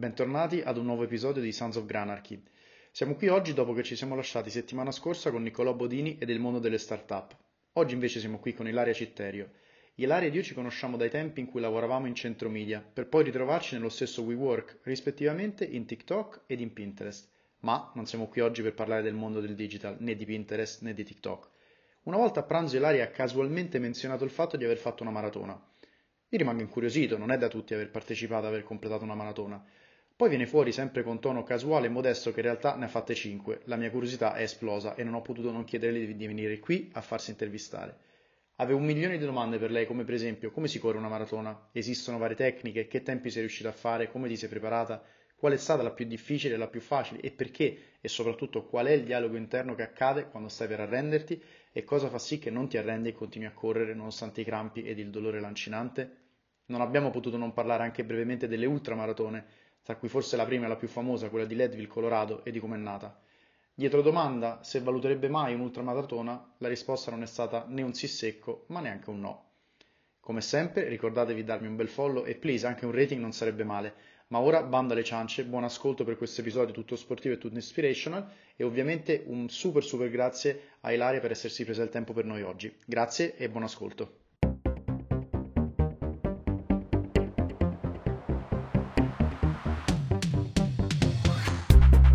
bentornati ad un nuovo episodio di Sons of Granarchy. Siamo qui oggi dopo che ci siamo lasciati settimana scorsa con Niccolò Bodini e del mondo delle start-up. Oggi invece siamo qui con Ilaria Citterio. Ilaria ed io ci conosciamo dai tempi in cui lavoravamo in centro media, per poi ritrovarci nello stesso WeWork, rispettivamente in TikTok ed in Pinterest. Ma non siamo qui oggi per parlare del mondo del digital, né di Pinterest né di TikTok. Una volta a pranzo Ilaria ha casualmente menzionato il fatto di aver fatto una maratona. Io rimango incuriosito, non è da tutti aver partecipato, aver completato una maratona. Poi viene fuori sempre con tono casuale e modesto che in realtà ne ha fatte 5. La mia curiosità è esplosa e non ho potuto non chiederle di venire qui a farsi intervistare. Avevo un milione di domande per lei, come per esempio come si corre una maratona? Esistono varie tecniche? Che tempi sei riuscita a fare? Come ti sei preparata? Qual è stata la più difficile la più facile? E perché? E soprattutto qual è il dialogo interno che accade quando stai per arrenderti? E cosa fa sì che non ti arrendi e continui a correre nonostante i crampi ed il dolore lancinante? Non abbiamo potuto non parlare anche brevemente delle ultramaratone, tra cui forse la prima e la più famosa, quella di Leadville, Colorado, e di com'è nata. Dietro domanda se valuterebbe mai un'ultramaratona, la risposta non è stata né un sì secco, ma neanche un no. Come sempre, ricordatevi di darmi un bel follow e please anche un rating non sarebbe male. Ma ora banda alle ciance, buon ascolto per questo episodio tutto sportivo e tutto inspirational e ovviamente un super super grazie a Ilaria per essersi presa il tempo per noi oggi. Grazie e buon ascolto.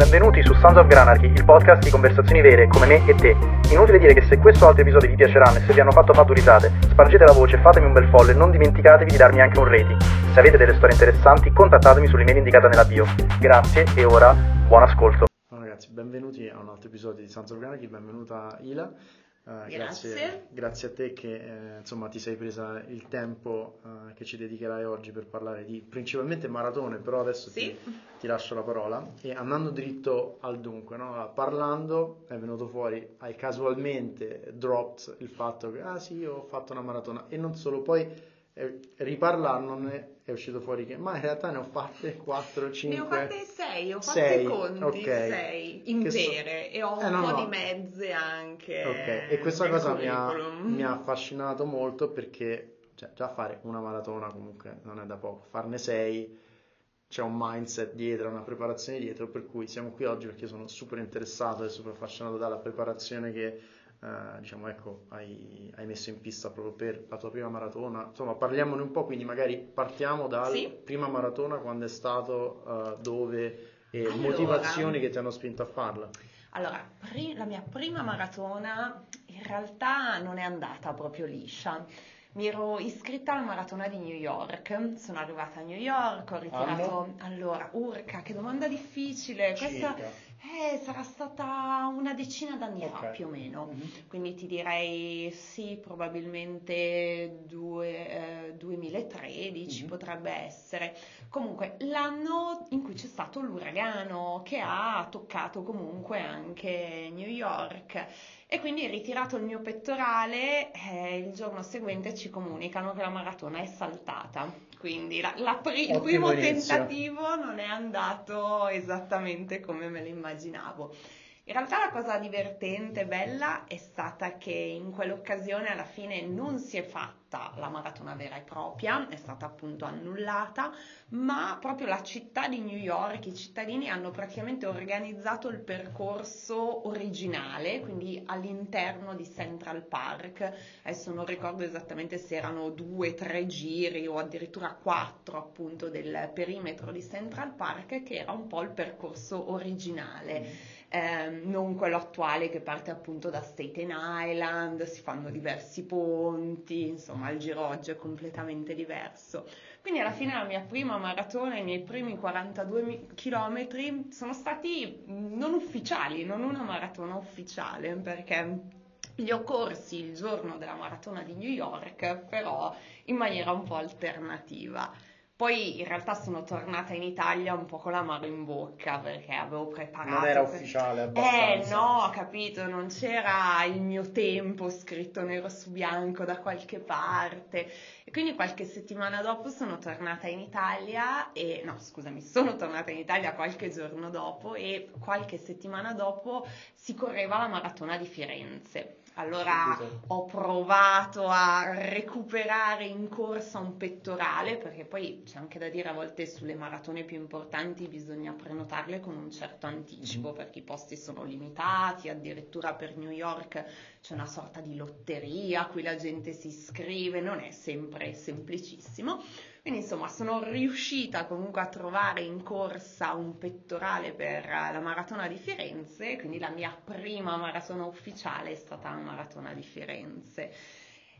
Benvenuti su Sons of Granarchy, il podcast di conversazioni vere come me e te. Inutile dire che se questo o altri episodi vi piaceranno e se vi hanno fatto fatti risate, spargete la voce, fatemi un bel follow e non dimenticatevi di darmi anche un rating. Se avete delle storie interessanti, contattatemi sull'email indicata nella bio. Grazie e ora buon ascolto. Allora ragazzi, benvenuti a un altro episodio di Sons of Granarchy, benvenuta Ila. Uh, grazie. grazie. grazie. a te che eh, insomma, ti sei presa il tempo uh, che ci dedicherai oggi per parlare di principalmente maratone, però adesso sì. ti, ti, lascio la parola e andando dritto al dunque, no? parlando è venuto fuori, hai casualmente dropped il fatto che ah sì, io ho fatto una maratona e non solo, poi riparlarne è uscito fuori che ma in realtà ne ho fatte 4, 5 ne ho fatte 6 ho fatte 6, conti 6 intere so... e ho un eh, no, po' no. di mezze anche ok e questa cosa mi ha, mi ha, affascinato molto perché cioè, già fare una maratona comunque non è da poco farne 6 c'è un mindset dietro, una preparazione dietro per cui siamo qui oggi perché sono super interessato e super affascinato dalla preparazione che eh, diciamo, ecco, hai, hai, messo in pista proprio per la tua prima maratona. Insomma, parliamone un po', quindi magari partiamo dalla sì. prima maratona, quando è stato, uh, dove e allora, motivazioni che ti hanno spinto a farla. Allora, pri- la mia prima maratona in realtà non è andata proprio liscia. Mi ero iscritta alla maratona di New York, sono arrivata a New York, ho ritirato... Anno? Allora, urca, che domanda difficile. Questa eh, sarà stata una decina d'anni okay. fa più o meno, mm-hmm. quindi ti direi sì, probabilmente due, eh, 2013 mm-hmm. potrebbe essere. Comunque l'anno in cui c'è stato l'uragano che ha toccato comunque anche New York e quindi ritirato il mio pettorale, eh, il giorno seguente ci comunicano che la maratona è saltata. Quindi la, la pri- il primo inizio. tentativo non è andato esattamente come me lo immaginavo. In realtà la cosa divertente e bella è stata che in quell'occasione alla fine non si è fatta la maratona vera e propria, è stata appunto annullata, ma proprio la città di New York, i cittadini hanno praticamente organizzato il percorso originale, quindi all'interno di Central Park. Adesso non ricordo esattamente se erano due, tre giri o addirittura quattro appunto del perimetro di Central Park, che era un po' il percorso originale eh, non quello attuale che parte appunto da Staten Island, si fanno diversi ponti, insomma il giro oggi è completamente diverso. Quindi alla fine la mia prima maratona, i miei primi 42 km sono stati non ufficiali, non una maratona ufficiale, perché li ho corsi il giorno della maratona di New York, però in maniera un po' alternativa. Poi in realtà sono tornata in Italia un po' con l'amaro in bocca perché avevo preparato. Non era ufficiale abbastanza. Eh no, capito, non c'era il mio tempo scritto nero su bianco da qualche parte. E quindi qualche settimana dopo sono tornata in Italia e no, scusami, sono tornata in Italia qualche giorno dopo e qualche settimana dopo si correva la maratona di Firenze. Allora ho provato a recuperare in corsa un pettorale perché poi c'è anche da dire a volte sulle maratone più importanti bisogna prenotarle con un certo anticipo mm-hmm. perché i posti sono limitati, addirittura per New York c'è una sorta di lotteria a cui la gente si iscrive, non è sempre semplicissimo. Quindi insomma sono riuscita comunque a trovare in corsa un pettorale per la maratona di Firenze, quindi la mia prima maratona ufficiale è stata la maratona di Firenze.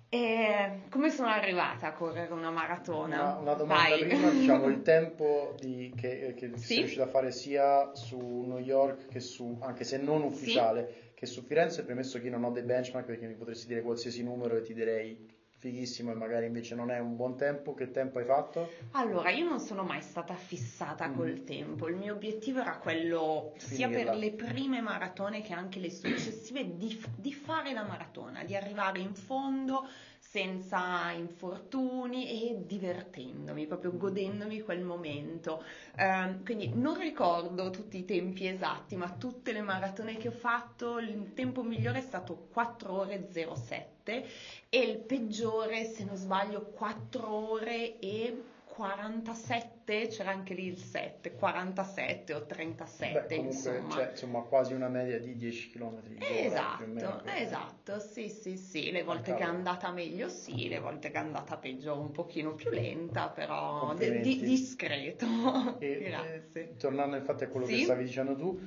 E come sono arrivata a correre una maratona? Una, una domanda Vai. prima, diciamo il tempo di, che, che sì? sei riuscita a fare sia su New York che su, anche se non ufficiale, sì? che su Firenze, premesso che io non ho dei benchmark perché mi potresti dire qualsiasi numero e ti direi fighissimo e magari invece non è un buon tempo, che tempo hai fatto? Allora, io non sono mai stata fissata mm. col tempo, il mio obiettivo era quello, Finirla. sia per le prime maratone che anche le successive, di, di fare la maratona, di arrivare in fondo senza infortuni e divertendomi, proprio mm. godendomi quel momento. Eh, quindi non ricordo tutti i tempi esatti, ma tutte le maratone che ho fatto, il tempo migliore è stato 4 ore 07 e il peggiore, se non sbaglio, 4 ore e 47, c'era anche lì il 7, 47 o 37 Beh, comunque insomma. C'è insomma quasi una media di 10 km. Esatto, meno, esatto, sì sì sì, le volte che è andata meglio sì, le volte che è andata peggio un pochino più lenta, però di, di, discreto. E, Grazie. E, tornando infatti a quello sì? che stavi dicendo tu,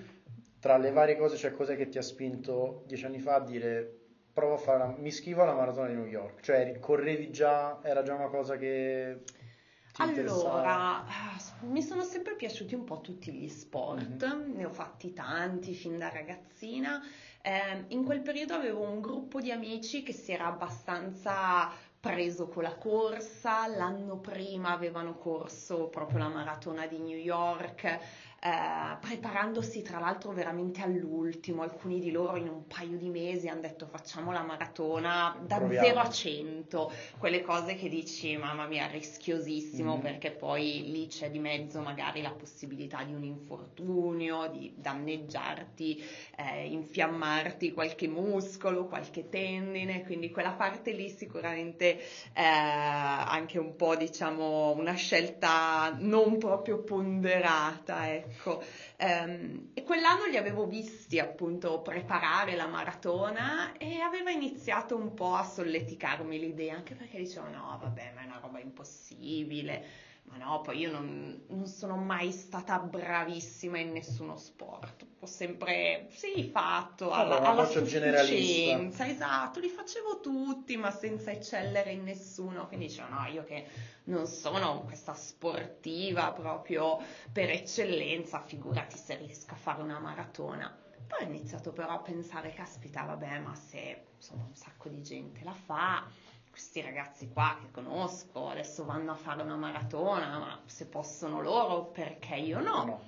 tra le varie cose c'è cos'è che ti ha spinto dieci anni fa a dire provo a fare, una, mi iscrivo alla maratona di New York, cioè correvi già, era già una cosa che allora, mi sono sempre piaciuti un po' tutti gli sport, mm-hmm. ne ho fatti tanti fin da ragazzina. Eh, in quel periodo avevo un gruppo di amici che si era abbastanza preso con la corsa, l'anno prima avevano corso proprio la maratona di New York, eh, preparandosi tra l'altro veramente all'ultimo, alcuni di loro in un paio di mesi hanno detto facciamo la maratona da Proviamo. 0 a 100, quelle cose che dici mamma mia rischiosissimo mm-hmm. perché poi lì c'è di mezzo magari la possibilità di un infortunio, di danneggiarti, eh, infiammarti qualche muscolo, qualche tendine, quindi quella parte lì sicuramente eh, anche un po' diciamo una scelta non proprio ponderata. Ecco Ecco, um, e quell'anno li avevo visti appunto preparare la maratona e aveva iniziato un po' a solleticarmi l'idea, anche perché dicevo no, vabbè, ma è una roba impossibile. Ma no, poi io non, non, sono mai stata bravissima in nessuno sport. Ho sempre, sì, fatto alla, alla sufficienza, esatto, li facevo tutti, ma senza eccellere in nessuno. Quindi dicevo, no, io che non sono questa sportiva proprio per eccellenza, figurati se riesco a fare una maratona. Poi ho iniziato però a pensare, caspita, vabbè, ma se insomma un sacco di gente la fa, questi ragazzi qua che conosco adesso vanno a fare una maratona, ma se possono loro, perché io no? no.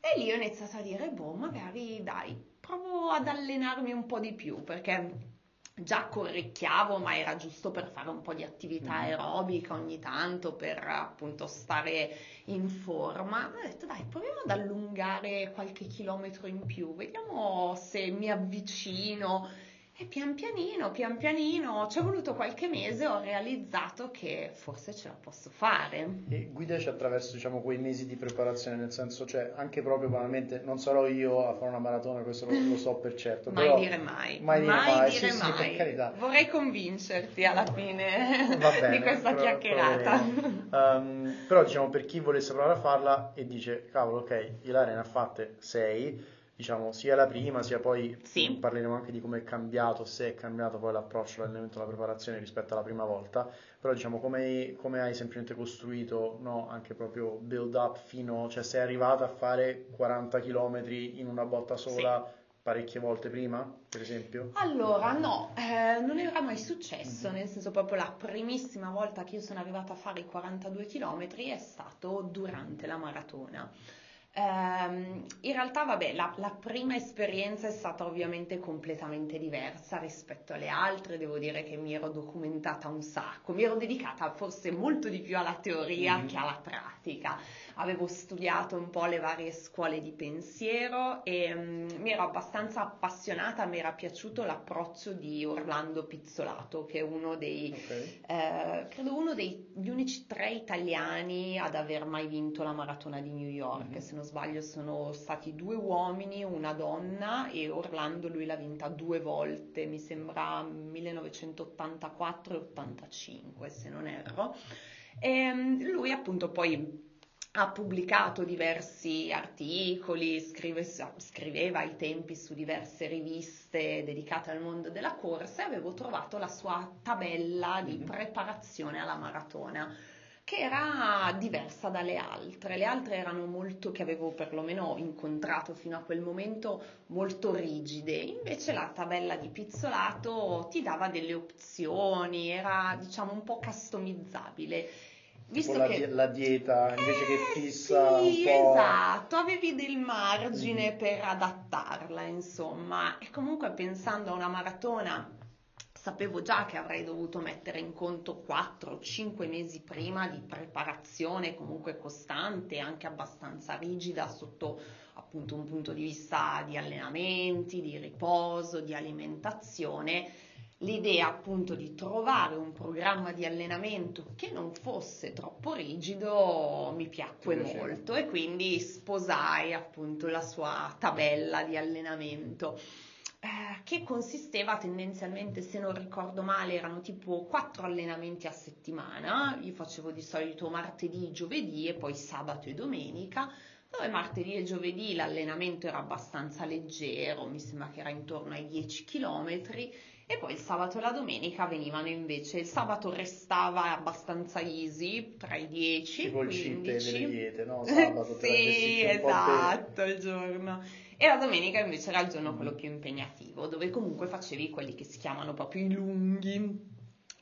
E lì ho iniziato a dire, boh, magari dai, provo ad allenarmi un po' di più, perché già correcchiavo, ma era giusto per fare un po' di attività mm. aerobica ogni tanto, per appunto stare in forma. Ho detto dai, proviamo ad allungare qualche chilometro in più, vediamo se mi avvicino e pian pianino, pian pianino, ci è voluto qualche mese, ho realizzato che forse ce la posso fare. E guidaci attraverso, diciamo, quei mesi di preparazione, nel senso, cioè, anche proprio banalmente, non sarò io a fare una maratona, questo lo, lo so per certo. mai però, dire mai. Mai dire mai. mai. Dire sì, mai. Sì, Vorrei convincerti alla fine bene, di questa però, chiacchierata. Um, però, diciamo, per chi volesse provare a farla e dice, cavolo, ok, Ilaria ne ha fatte 6 diciamo, sia la prima, sia poi sì. parleremo anche di come è cambiato, se è cambiato poi l'approccio all'allenamento alla preparazione rispetto alla prima volta, però diciamo come, come hai semplicemente costruito no, anche proprio build up fino, cioè sei arrivata a fare 40 km in una botta sola sì. parecchie volte prima, per esempio? Allora no, eh, non era mai successo, mm-hmm. nel senso proprio la primissima volta che io sono arrivata a fare i 42 km è stato durante la maratona. Um, in realtà, vabbè, la, la, prima esperienza è stata ovviamente completamente diversa rispetto alle altre, devo dire che mi ero documentata un sacco, mi ero dedicata forse molto di più alla teoria mm. che alla pratica, avevo studiato un po' le varie scuole di pensiero e um, mi ero abbastanza appassionata, mi era piaciuto l'approccio di Orlando Pizzolato, che è uno dei, okay. eh, credo uno degli unici tre italiani ad aver mai vinto la maratona di New York, mm-hmm. se non sbaglio sono stati due uomini, una donna e Orlando lui l'ha vinta due volte, mi sembra 1984 e 85 se non erro. E ehm, lui appunto poi ha pubblicato diversi articoli, scrive, scriveva ai tempi su diverse riviste dedicate al mondo della corsa e avevo trovato la sua tabella di mm-hmm. preparazione alla maratona che era diversa dalle altre. Le altre erano molto, che avevo perlomeno incontrato fino a quel momento, molto rigide. Invece la tabella di pizzolato ti dava delle opzioni, era diciamo un po' customizzabile. Visto la, che... la dieta invece eh, che fissa sì, esatto, avevi del margine mm. per adattarla, insomma. E comunque pensando a una maratona sapevo già che avrei dovuto mettere in conto 4 o 5 mesi prima di preparazione comunque costante, anche abbastanza rigida sotto appunto un punto di vista di allenamenti, di riposo, di alimentazione. L'idea appunto di trovare un programma di allenamento che non fosse troppo rigido mi piacque molto e quindi sposai appunto la sua tabella di allenamento. Eh, che consisteva tendenzialmente, se non ricordo male, erano tipo quattro allenamenti a settimana. Io facevo di solito martedì, giovedì e poi sabato e domenica. Dove martedì e giovedì l'allenamento era abbastanza leggero, mi sembra che era intorno ai 10 km e poi il sabato e la domenica venivano invece, il sabato restava abbastanza easy, tra i 10 e i 15. Tipo il delle diete, no? Sabato, sì, esatto, il giorno e la domenica invece era il giorno quello più impegnativo, dove comunque facevi quelli che si chiamano proprio i lunghi.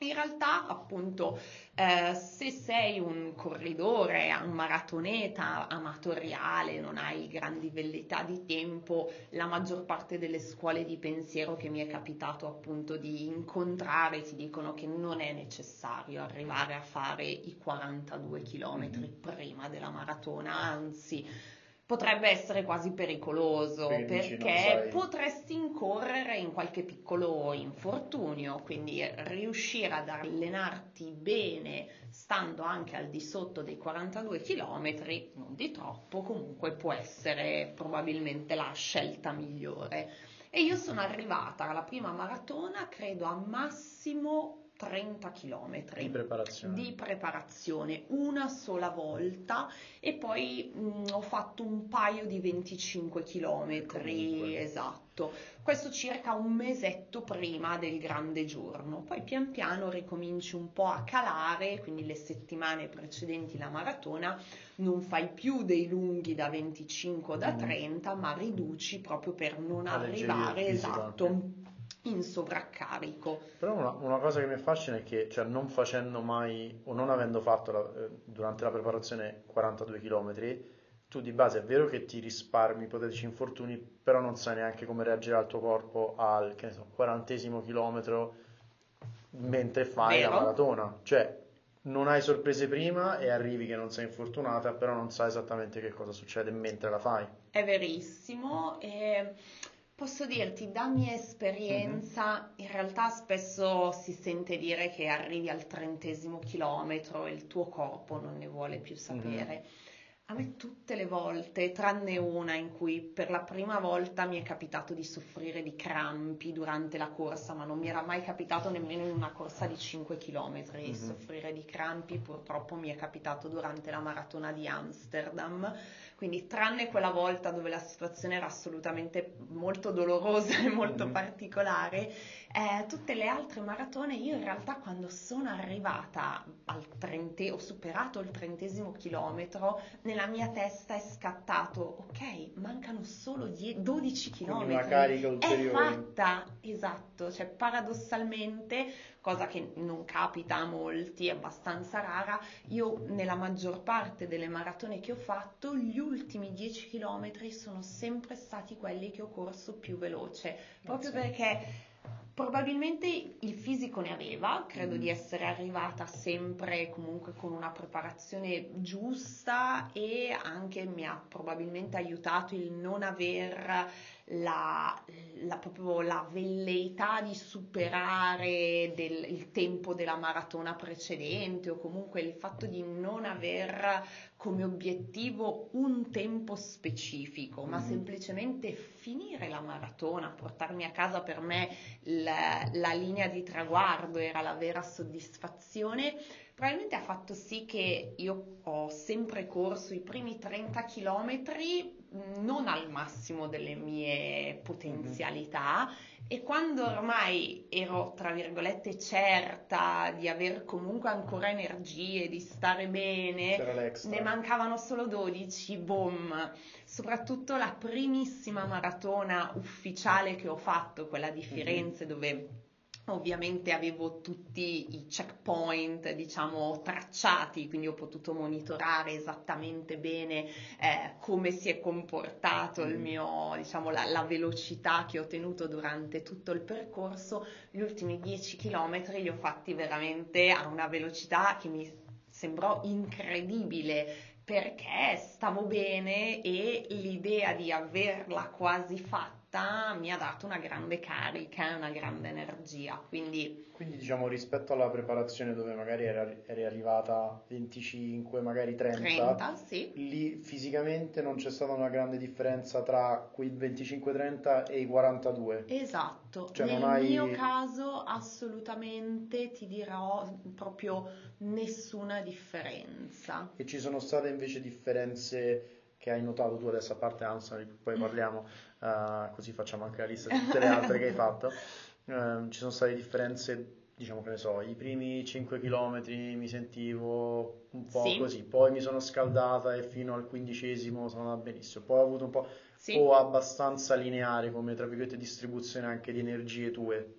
In realtà, appunto, eh, se sei un corridore, un maratoneta amatoriale, non hai grandi velleità di tempo, la maggior parte delle scuole di pensiero che mi è capitato appunto di incontrare ti dicono che non è necessario arrivare a fare i 42 km mm-hmm. prima della maratona, anzi potrebbe essere quasi pericoloso perché, perché potresti incorrere in qualche piccolo infortunio, quindi riuscire ad allenarti bene stando anche al di sotto dei 42 km, non di troppo, comunque può essere probabilmente la scelta migliore. E io sono arrivata alla prima maratona, credo a massimo 30 km di preparazione. di preparazione, una sola volta e poi mh, ho fatto un paio di 25 km, Comunque. esatto, questo circa un mesetto prima del grande giorno, poi pian piano ricominci un po' a calare, quindi le settimane precedenti la maratona non fai più dei lunghi da 25 o da 30, mm. ma riduci proprio per non arrivare esatto. In sovraccarico. Però una, una, cosa che mi affascina è che, cioè, non facendo mai o non avendo fatto la, eh, durante la preparazione 42 km, tu di base è vero che ti risparmi ipotetici infortuni, però non sai neanche come reagirà il tuo corpo al che so, quarantesimo chilometro mentre fai vero? la maratona. Cioè, non hai sorprese prima e arrivi che non sei infortunata, però non sai esattamente che cosa succede mentre la fai. È verissimo. E Posso dirti, da mia esperienza, mm-hmm. in realtà spesso si sente dire che arrivi al trentesimo chilometro e il tuo corpo non ne vuole più sapere. Mm-hmm. A me tutte le volte, tranne una in cui per la prima volta mi è capitato di soffrire di crampi durante la corsa, ma non mi era mai capitato nemmeno in una corsa di 5 km di mm-hmm. soffrire di crampi, purtroppo mi è capitato durante la maratona di Amsterdam quindi tranne quella volta dove la situazione era assolutamente molto dolorosa e molto mm-hmm. particolare, eh, tutte le altre maratone io in realtà quando sono arrivata al trente, ho superato il trentesimo chilometro, nella mia testa è scattato, ok, mancano solo die- 12 chilometri. Una carica ulteriore. È fatta, esatto, cioè paradossalmente cosa che non capita a molti, è abbastanza rara. Io nella maggior parte delle maratone che ho fatto, gli ultimi 10 km sono sempre stati quelli che ho corso più veloce, proprio perché Probabilmente il fisico ne aveva, credo mm. di essere arrivata sempre comunque con una preparazione giusta e anche mi ha probabilmente aiutato il non aver la, la, proprio la velleità di superare del, il tempo della maratona precedente o comunque il fatto di non aver come obiettivo un tempo specifico, ma mm-hmm. semplicemente finire la maratona, portarmi a casa per me la, la linea di traguardo era la vera soddisfazione probabilmente ha fatto sì che io ho sempre corso i primi 30 km non al massimo delle mie potenzialità mm-hmm. e quando ormai ero tra virgolette certa di aver comunque ancora energie, di stare bene, ne mancavano solo 12, boom. Soprattutto la primissima maratona ufficiale che ho fatto, quella di Firenze mm-hmm. dove Ovviamente avevo tutti i checkpoint, diciamo, tracciati, quindi ho potuto monitorare esattamente bene eh, come si è comportato il mm. mio, diciamo, la, la, velocità che ho tenuto durante tutto il percorso. Gli ultimi 10 km li ho fatti veramente a una velocità che mi sembrò incredibile perché stavo bene e l'idea di averla quasi fatta realtà mi ha dato una grande carica e una grande energia. Quindi... Quindi diciamo rispetto alla preparazione dove magari eri arrivata 25, magari 30, 30 sì. lì fisicamente non c'è stata una grande differenza tra quei 25-30 e i 42. Esatto, cioè, nel hai... mio caso assolutamente ti dirò proprio nessuna differenza. E ci sono state invece differenze che hai notato tu adesso a parte Amsterdam, poi parliamo, uh, così facciamo anche la lista di tutte le altre che hai fatto. Uh, ci sono state differenze, diciamo che ne so, i primi 5 km mi sentivo un po' sì. così, poi mi sono scaldata e fino al quindicesimo sono andata benissimo, poi ho avuto un po' sì. o abbastanza lineare come tra virgolette distribuzione anche di energie tue.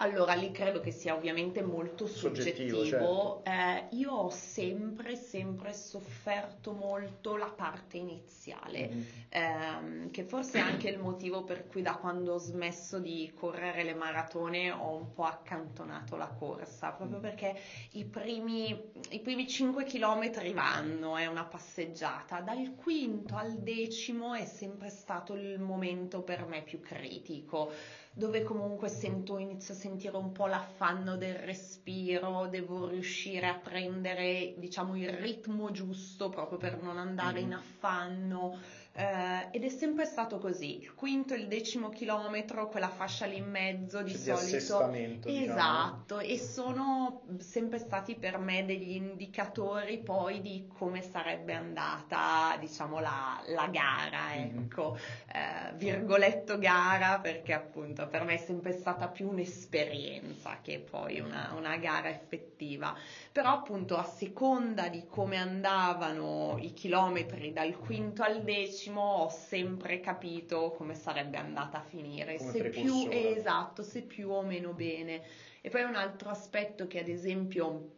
Allora, lì credo che sia ovviamente molto soggettivo. soggettivo certo. eh, io ho sempre, sempre sofferto molto la parte iniziale, mm-hmm. ehm, che forse è anche il motivo per cui da quando ho smesso di correre le maratone ho un po' accantonato la corsa, proprio mm-hmm. perché i primi, i primi 5 km vanno, è una passeggiata, dal quinto al decimo è sempre stato il momento per me più critico dove comunque sento, inizio a sentire un po' l'affanno del respiro, devo riuscire a prendere diciamo il ritmo giusto proprio per non andare mm. in affanno eh, ed è sempre stato così, il quinto e il decimo chilometro, quella fascia lì in mezzo di cioè solito. Di diciamo. Esatto, diciamo. e sono sempre stati per me degli indicatori poi di come sarebbe andata, diciamo, la, la gara, mm-hmm. ecco, mm-hmm. eh, virgoletto gara, perché appunto per me è sempre stata più un'esperienza che poi una, una gara effettiva. Però appunto a seconda di come andavano i chilometri dal quinto al decimo, decimo ho sempre capito come sarebbe andata a finire, se più, esatto, se più o meno bene. E poi un altro aspetto che ad esempio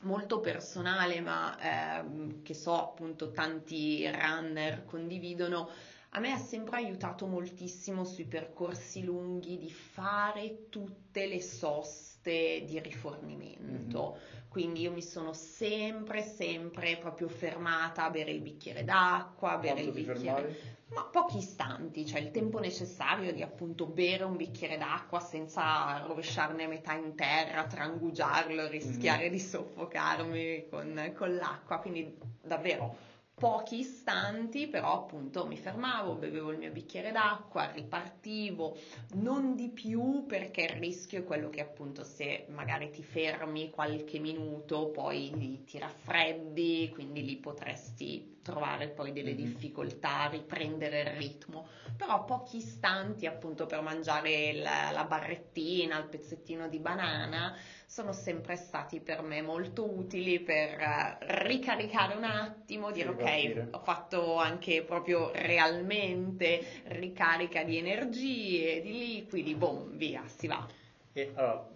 molto personale, ma eh, che so appunto tanti runner condividono, a me ha sempre aiutato moltissimo sui percorsi lunghi di fare tutte le soste di rifornimento. Mm-hmm quindi io mi sono sempre, sempre proprio fermata a bere il bicchiere d'acqua, a bere Quanto il bicchiere... Ma pochi istanti, cioè il tempo necessario di appunto bere un bicchiere d'acqua senza rovesciarne metà in terra, trangugiarlo, rischiare mm. di soffocarmi con, con l'acqua, quindi davvero pochi istanti, però appunto mi fermavo, bevevo il mio bicchiere d'acqua, ripartivo, non di più perché il rischio è quello che appunto se magari ti fermi qualche minuto poi ti raffreddi, quindi lì potresti trovare poi delle mm-hmm. difficoltà riprendere il ritmo, però pochi istanti appunto per mangiare la, la barrettina, il pezzettino di banana sono sempre stati per me molto utili per uh, ricaricare un attimo, dire ok, ho fatto anche proprio realmente ricarica di energie, di liquidi, boom, via, si va. E allora,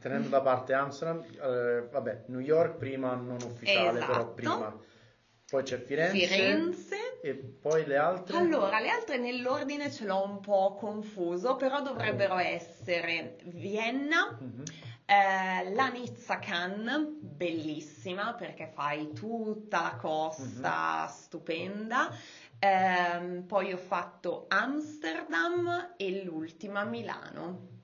tenendo da parte Amsterdam, eh, vabbè, New York prima non ufficiale, esatto. però prima. Poi c'è Firenze. Firenze E poi le altre? Allora, le altre nell'ordine ce l'ho un po' confuso, però dovrebbero oh. essere Vienna, mm-hmm. eh, la Nizza Cannes, bellissima perché fai tutta la costa mm-hmm. stupenda. Eh, poi ho fatto Amsterdam e l'ultima Milano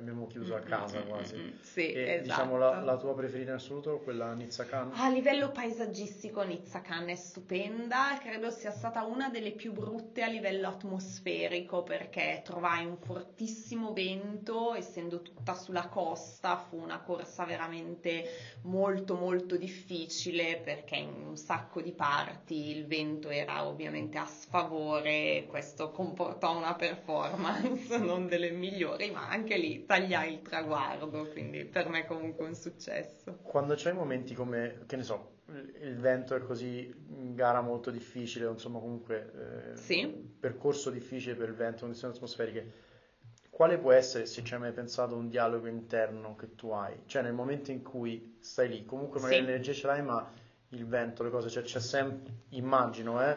abbiamo chiuso a casa quasi. Mm, sì, e, esatto. Diciamo la, la, tua preferita in assoluto, quella Nizza Khan? A livello paesaggistico Nizza Khan è stupenda, credo sia stata una delle più brutte a livello atmosferico perché trovai un fortissimo vento, essendo tutta sulla costa, fu una corsa veramente molto molto difficile perché in un sacco di parti il vento era ovviamente a sfavore, questo comportò una performance non delle migliori, ma anche lì tagliai il traguardo, quindi per me è comunque un successo. Quando c'hai momenti come, che ne so, il vento è così, gara molto difficile, insomma comunque eh, sì. percorso difficile per il vento, condizioni atmosferiche, quale può essere, se ci hai mai pensato, un dialogo interno che tu hai? Cioè nel momento in cui stai lì, comunque magari sì. l'energia ce l'hai, ma il vento, le cose, cioè c'è sempre, immagino, eh,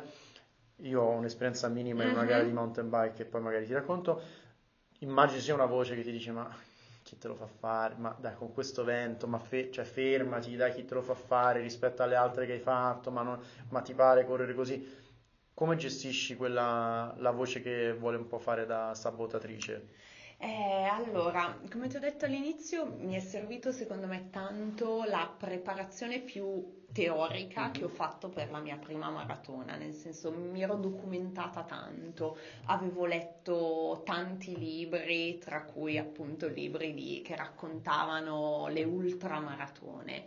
io ho un'esperienza minima in una mm-hmm. gara di mountain bike che poi magari ti racconto, immagini sia una voce che ti dice ma chi te lo fa fare, ma dai con questo vento, ma fe- cioè, fermati, dai chi te lo fa fare rispetto alle altre che hai fatto, ma, non, ma ti pare correre così? Come gestisci quella, la voce che vuole un po' fare da sabotatrice? Eh, allora, come ti ho detto all'inizio, mi è servito secondo me tanto la preparazione più teorica che ho fatto per la mia prima maratona, nel senso mi ero documentata tanto, avevo letto tanti libri, tra cui appunto libri di, che raccontavano le ultramaratone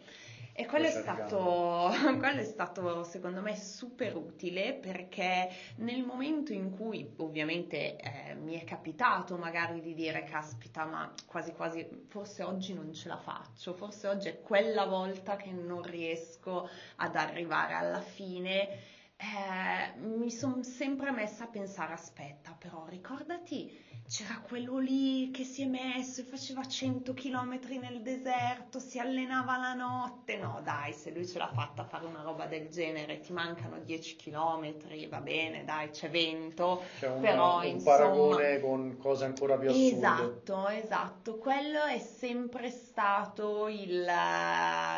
e quello è, stato, quello è, stato, secondo me super utile perché nel momento in cui ovviamente eh, mi è capitato magari di dire caspita ma quasi quasi forse oggi non ce la faccio, forse oggi è quella volta che non riesco ad arrivare alla fine, eh, mi sono sempre messa a pensare aspetta però ricordati c'era quello lì che si è messo e faceva 100 km nel deserto, si allenava la notte. No, dai, se lui ce l'ha fatta a fare una roba del genere, ti mancano 10 km, va bene, dai, c'è vento. C'è una, però, un insomma, paragone con cose ancora più assurde. Esatto, esatto. Quello è sempre stato il,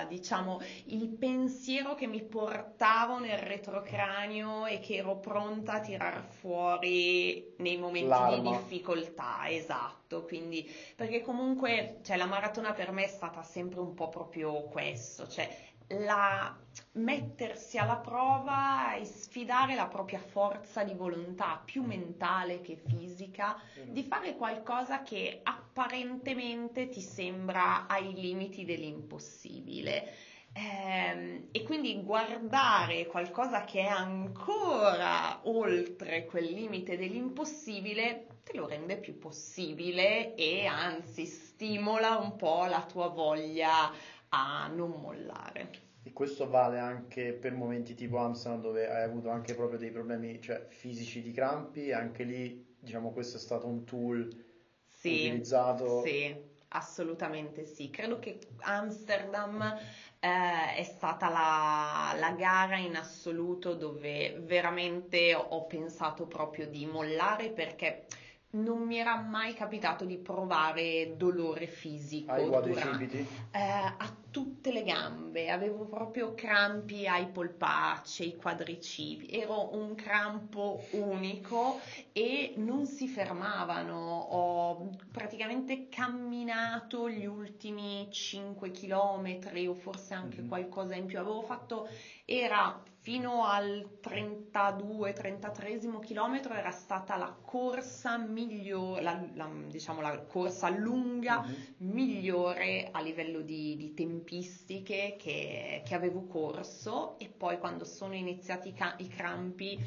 diciamo, il pensiero che mi portavo nel retrocranio e che ero pronta a tirar fuori nei momenti L'arma. di difficoltà difficoltà, esatto, quindi perché comunque cioè, la maratona per me è stata sempre un po' proprio questo, cioè la, mettersi alla prova e sfidare la propria forza di volontà, più mentale che fisica, mm. di fare qualcosa che apparentemente ti sembra ai limiti dell'impossibile. Ehm, e quindi guardare qualcosa che è ancora oltre quel limite dell'impossibile te lo rende più possibile e anzi stimola un po' la tua voglia a non mollare. E questo vale anche per momenti tipo Amsterdam dove hai avuto anche proprio dei problemi cioè, fisici di crampi, anche lì diciamo questo è stato un tool sì, utilizzato. Sì, assolutamente sì. Credo che Amsterdam eh, è stata la, la, gara in assoluto dove veramente ho pensato proprio di mollare perché non mi era mai capitato di provare dolore fisico. Ai quadricipiti? Eh, a tutte le gambe, avevo proprio crampi ai polpacci, ai quadricipiti, ero un crampo unico e non si fermavano. Ho praticamente camminato gli ultimi 5 km o forse anche mm-hmm. qualcosa in più. Avevo fatto, era fino al 32-33 chilometro era stata la corsa migliore, la, la, diciamo la corsa lunga mm-hmm. migliore a livello di, di tempistiche che, che, avevo corso. E poi quando sono iniziati i, ca- i crampi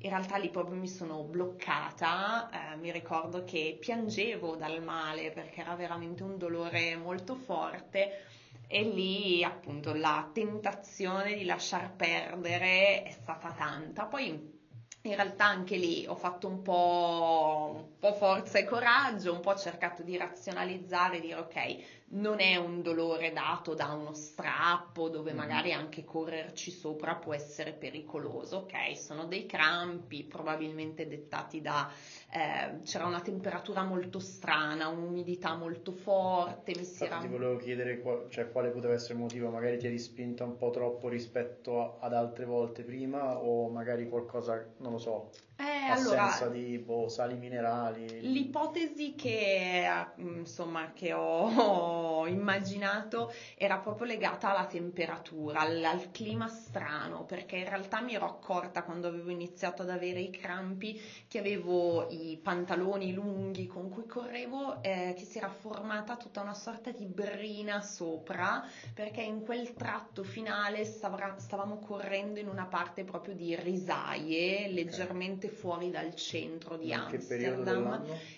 in realtà lì proprio mi sono bloccata, eh, mi ricordo che piangevo dal male perché era veramente un dolore molto forte e lì appunto la tentazione di lasciar perdere è stata tanta. Poi in realtà anche lì ho fatto un po', po', forza e coraggio, un po' cercato di razionalizzare, dire ok, non è un dolore dato da uno strappo dove mm-hmm. magari anche correrci sopra può essere pericoloso, ok? Sono dei crampi probabilmente dettati da eh, c'era una temperatura molto strana, un'umidità molto forte, mi si era... Ti volevo chiedere qual, cioè, quale poteva essere il motivo, magari ti eri spinta un po' troppo rispetto ad altre volte prima o magari qualcosa, non lo so, eh, assenza allora, di boh, sali minerali. L'ipotesi che, insomma, che ho immaginato era proprio legata alla temperatura, al, al, clima strano, perché in realtà mi ero accorta quando avevo iniziato ad avere i crampi che avevo i pantaloni lunghi con cui correvo, eh, che si era formata tutta una sorta di brina sopra, perché in quel tratto finale stavra, stavamo correndo in una parte proprio di risaie, leggermente fuori dal centro di in Amsterdam.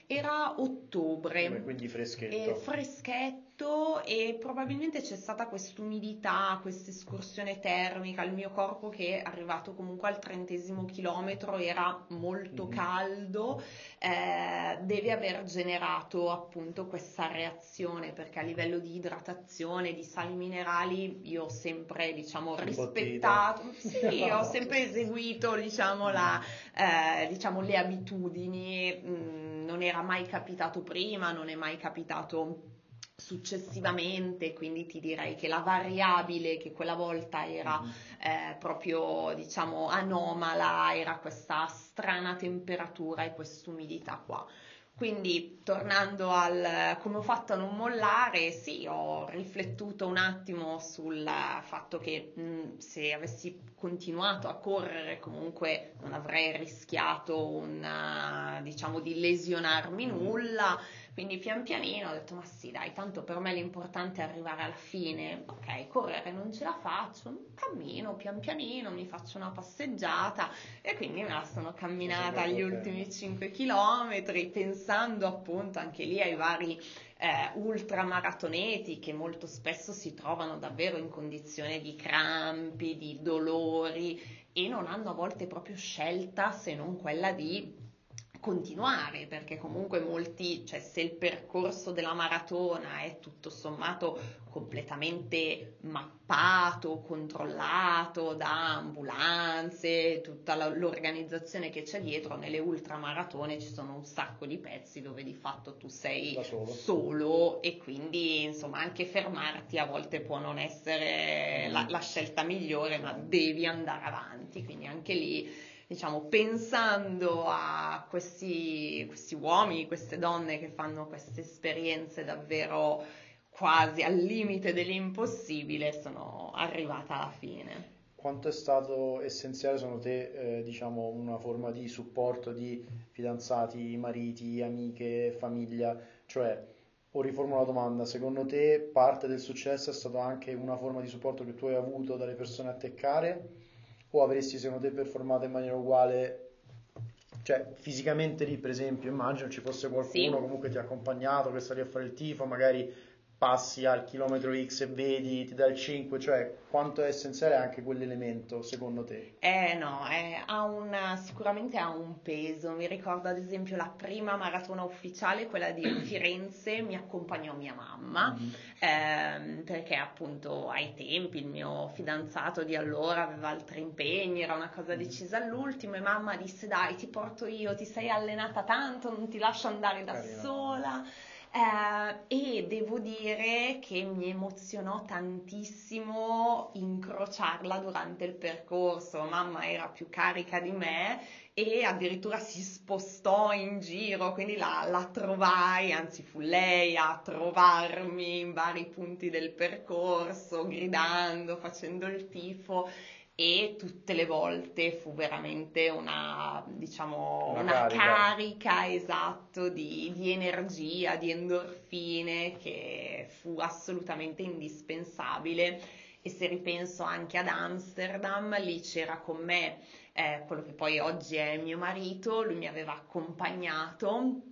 Era ottobre. Quindi freschetto. freschetto e probabilmente c'è stata quest'umidità, questa escursione termica, il mio corpo che è arrivato comunque al trentesimo chilometro era molto mm-hmm. caldo, eh, deve aver generato appunto questa reazione perché a livello di idratazione, di sali minerali io ho sempre diciamo rispettato, sì, ho sempre eseguito diciamo, la, eh, diciamo le abitudini, mh, mm, non era mai capitato prima, non è mai capitato successivamente, quindi ti direi che la variabile che quella volta era mm-hmm. eh, proprio diciamo anomala era questa strana temperatura e quest'umidità qua. Quindi tornando al come ho fatto a non mollare, sì, ho riflettuto un attimo sul fatto che mh, se avessi continuato a correre comunque non avrei rischiato una, diciamo di lesionarmi mm-hmm. nulla quindi pian pianino ho detto, ma sì, dai, tanto per me l'importante è arrivare alla fine. Ok, correre non ce la faccio, cammino pian pianino, mi faccio una passeggiata e quindi me la sono camminata gli ultimi 5 km pensando appunto anche lì ai vari eh, ultramaratoneti che molto spesso si trovano davvero in condizione di crampi, di dolori e non hanno a volte proprio scelta se non quella di continuare perché comunque molti, cioè se il percorso della maratona è tutto sommato completamente mappato, controllato da ambulanze, tutta la, l'organizzazione che c'è dietro, nelle ultramaratone ci sono un sacco di pezzi dove di fatto tu sei solo. solo. e quindi insomma anche fermarti a volte può non essere la, la scelta migliore ma devi andare avanti, quindi anche lì diciamo, pensando a questi, questi uomini, queste donne che fanno queste esperienze davvero quasi al limite dell'impossibile, sono arrivata alla fine. Quanto è stato essenziale secondo te, eh, diciamo, una forma di supporto di fidanzati, mariti, amiche, famiglia? Cioè, o riformulo la domanda, secondo te parte del successo è stata anche una forma di supporto che tu hai avuto dalle persone a te care? O avresti secondo te performato in maniera uguale cioè fisicamente lì per esempio immagino ci fosse qualcuno sì. comunque ti ha accompagnato che sta lì a fare il tifo magari passi al chilometro X e vedi, ti dà il 5, cioè quanto è essenziale anche quell'elemento secondo te? Eh no, eh, ha una, sicuramente ha un peso, mi ricordo ad esempio la prima maratona ufficiale, quella di Firenze, mi accompagnò mia mamma, mm-hmm. ehm, perché appunto ai tempi il mio fidanzato di allora aveva altri impegni, era una cosa mm-hmm. decisa all'ultimo e mamma disse dai ti porto io, ti sei allenata tanto, non ti lascio andare da Carino. sola. Eh, e devo dire che mi emozionò tantissimo incrociarla durante il percorso. Mamma era più carica di me e addirittura si spostò in giro, quindi la, la trovai, anzi fu lei a trovarmi in vari punti del percorso, gridando, facendo il tifo e tutte le volte fu veramente una, diciamo, una, una carica. carica, esatto, di, di, energia, di endorfine che fu assolutamente indispensabile e se ripenso anche ad Amsterdam, lì c'era con me eh, quello che poi oggi è mio marito, lui mi aveva accompagnato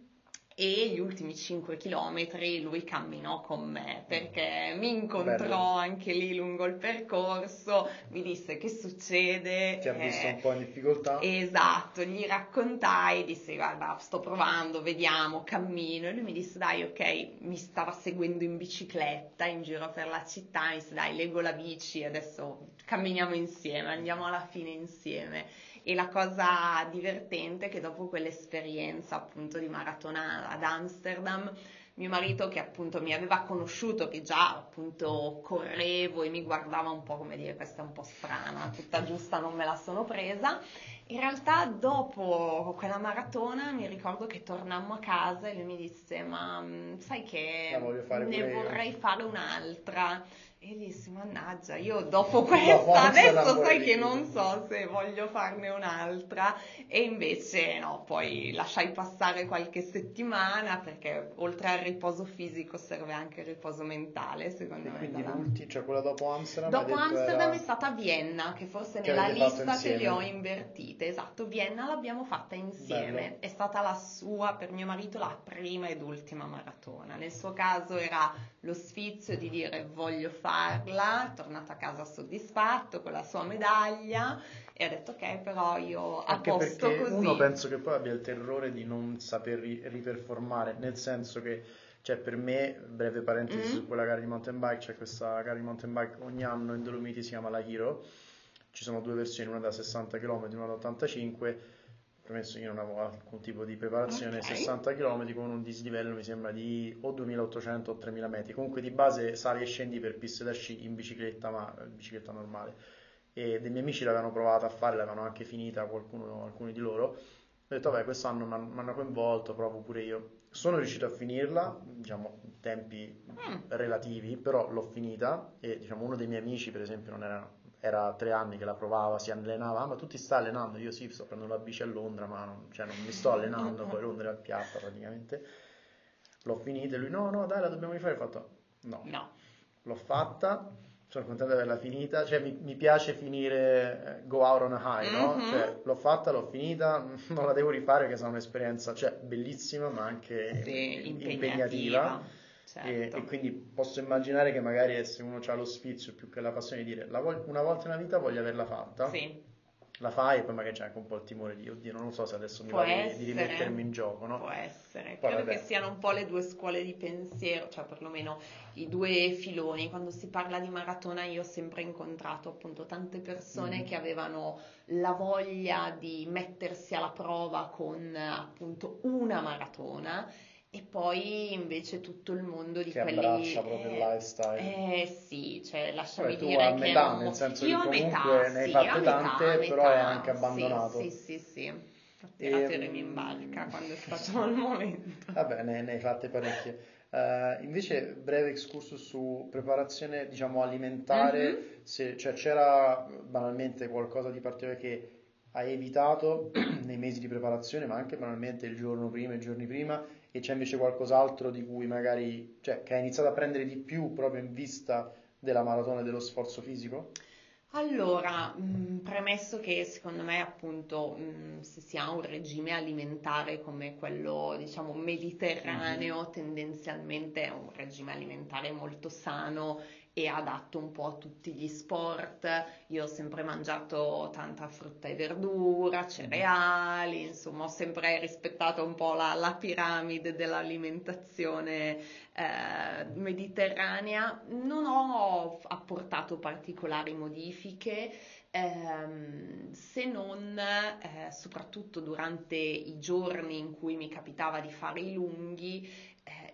e gli ultimi 5 chilometri lui camminò con me perché mi incontrò Bello. anche lì lungo il percorso, mi disse che succede. Ti ha visto eh, un po' in difficoltà? Esatto, gli raccontai, disse guarda sto provando, vediamo, cammino e lui mi disse dai ok, mi stava seguendo in bicicletta in giro per la città, mi disse dai leggo la bici, adesso camminiamo insieme, andiamo alla fine insieme. E la cosa divertente è che dopo quell'esperienza appunto di maratona ad Amsterdam, mio marito che appunto mi aveva conosciuto, che già appunto correvo e mi guardava un po' come dire questa è un po' strana, tutta giusta non me la sono presa. In realtà dopo quella maratona mi ricordo che tornammo a casa e lui mi disse ma mm, sai che ne vorrei fare un'altra. E dissi, mannaggia, io dopo questa adesso sai che non so se voglio farne un'altra e invece no, poi lasciai passare qualche settimana perché oltre al riposo fisico serve anche il riposo mentale secondo e me. Quindi l'ultima, cioè quella dopo Amsterdam? Dopo Amsterdam era... è stata Vienna, che forse che nella lista te li ho invertite, esatto, Vienna l'abbiamo fatta insieme, Bello. è stata la sua, per mio marito, la prima ed ultima maratona, nel suo caso era lo sfizio di dire voglio farla, è tornato a casa soddisfatto con la sua medaglia e ha detto ok però io a Anche posto perché così. Uno penso che poi abbia il terrore di non saper riperformare, nel senso che cioè per me, breve parentesi mm-hmm. su quella gara di mountain bike, c'è questa gara di mountain bike ogni anno in Dolomiti si chiama la Hero, ci sono due versioni, una da 60 km e una da 85 premesso io non avevo alcun tipo di preparazione, okay. 60 km con un dislivello mi sembra di o 2800 o 3000 metri, comunque di base sali e scendi per piste da sci in bicicletta, ma bicicletta normale. E dei miei amici l'avevano provata a fare, l'avevano anche finita qualcuno, alcuni di loro. Ho detto, vabbè, quest'anno mi hanno coinvolto, provo pure io. Sono riuscito a finirla, diciamo, in tempi mm. relativi, però l'ho finita e diciamo, uno dei miei amici, per esempio, non era era tre anni che la provava, si allenava, ah, ma tu ti stai allenando? Io sì, sto prendendo la bici a Londra, ma non, cioè, non mi sto allenando, poi Londra è al piatto praticamente. L'ho finita e lui, no, no, dai, la dobbiamo rifare. Ho fatto, no. no. L'ho fatta, sono contento di averla finita, cioè mi, mi piace finire eh, go out on a high, no? Mm-hmm. Cioè, l'ho fatta, l'ho finita, non la devo rifare perché sarà un'esperienza, cioè, bellissima, ma anche sì, impegnativa. impegnativa Certo. E, e, quindi posso immaginare che magari se uno ha lo sfizio più che la passione di dire vo- una volta nella vita voglio averla fatta. Sì. La fai e poi magari c'è anche un po' il timore di oddio, non so se adesso mi va di, di rimettermi in gioco, no? Può essere. Poi, Credo vabbè. che siano un po' le due scuole di pensiero, cioè perlomeno i due filoni. Quando si parla di maratona io ho sempre incontrato appunto tante persone mm. che avevano la voglia di mettersi alla prova con appunto una maratona e poi invece tutto il mondo di che quelli... abbraccia proprio il lifestyle. Eh sì, cioè lasciami Vabbè, dire a che... metà, nel senso io che comunque metà, ne hai fatte tante, metà, però hai anche abbandonato. Sì, sì, sì, sì. Tirateremi e... In barca quando è stato il momento. Vabbè, ne, ne hai fatte parecchie. Uh, invece, breve excursus su preparazione, diciamo, alimentare, mm-hmm. se, cioè, c'era banalmente qualcosa di particolare che hai evitato nei mesi di preparazione, ma anche banalmente il giorno prima, i giorni prima, e c'è invece qualcos'altro di cui magari, cioè, che hai iniziato a prendere di più proprio in vista della maratona e dello sforzo fisico? Allora, mh, mm, premesso che secondo me appunto mh, mm, se si ha un regime alimentare come quello diciamo mediterraneo, mm-hmm. tendenzialmente è un regime alimentare molto sano e adatto un po' a tutti gli sport. Io ho sempre mangiato tanta frutta e verdura, cereali, insomma ho sempre rispettato un po' la, la piramide dell'alimentazione eh, mediterranea. Non ho apportato particolari modifiche. Ehm, se non eh, soprattutto durante i giorni in cui mi capitava di fare i lunghi,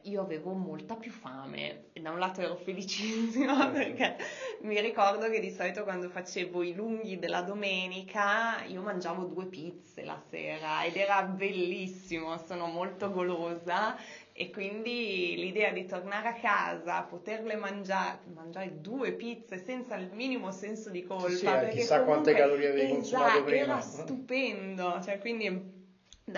io avevo molta più fame. E da un lato ero felicissima perché mi ricordo che di solito quando facevo i lunghi della domenica io mangiavo due pizze la sera ed era bellissimo, sono molto golosa. E quindi l'idea di tornare a casa, poterle mangiare, mangiare due pizze senza il minimo senso di colpa, sì, sì, chissà quante calorie avevi esatto, consumato prima. Era stupendo, cioè quindi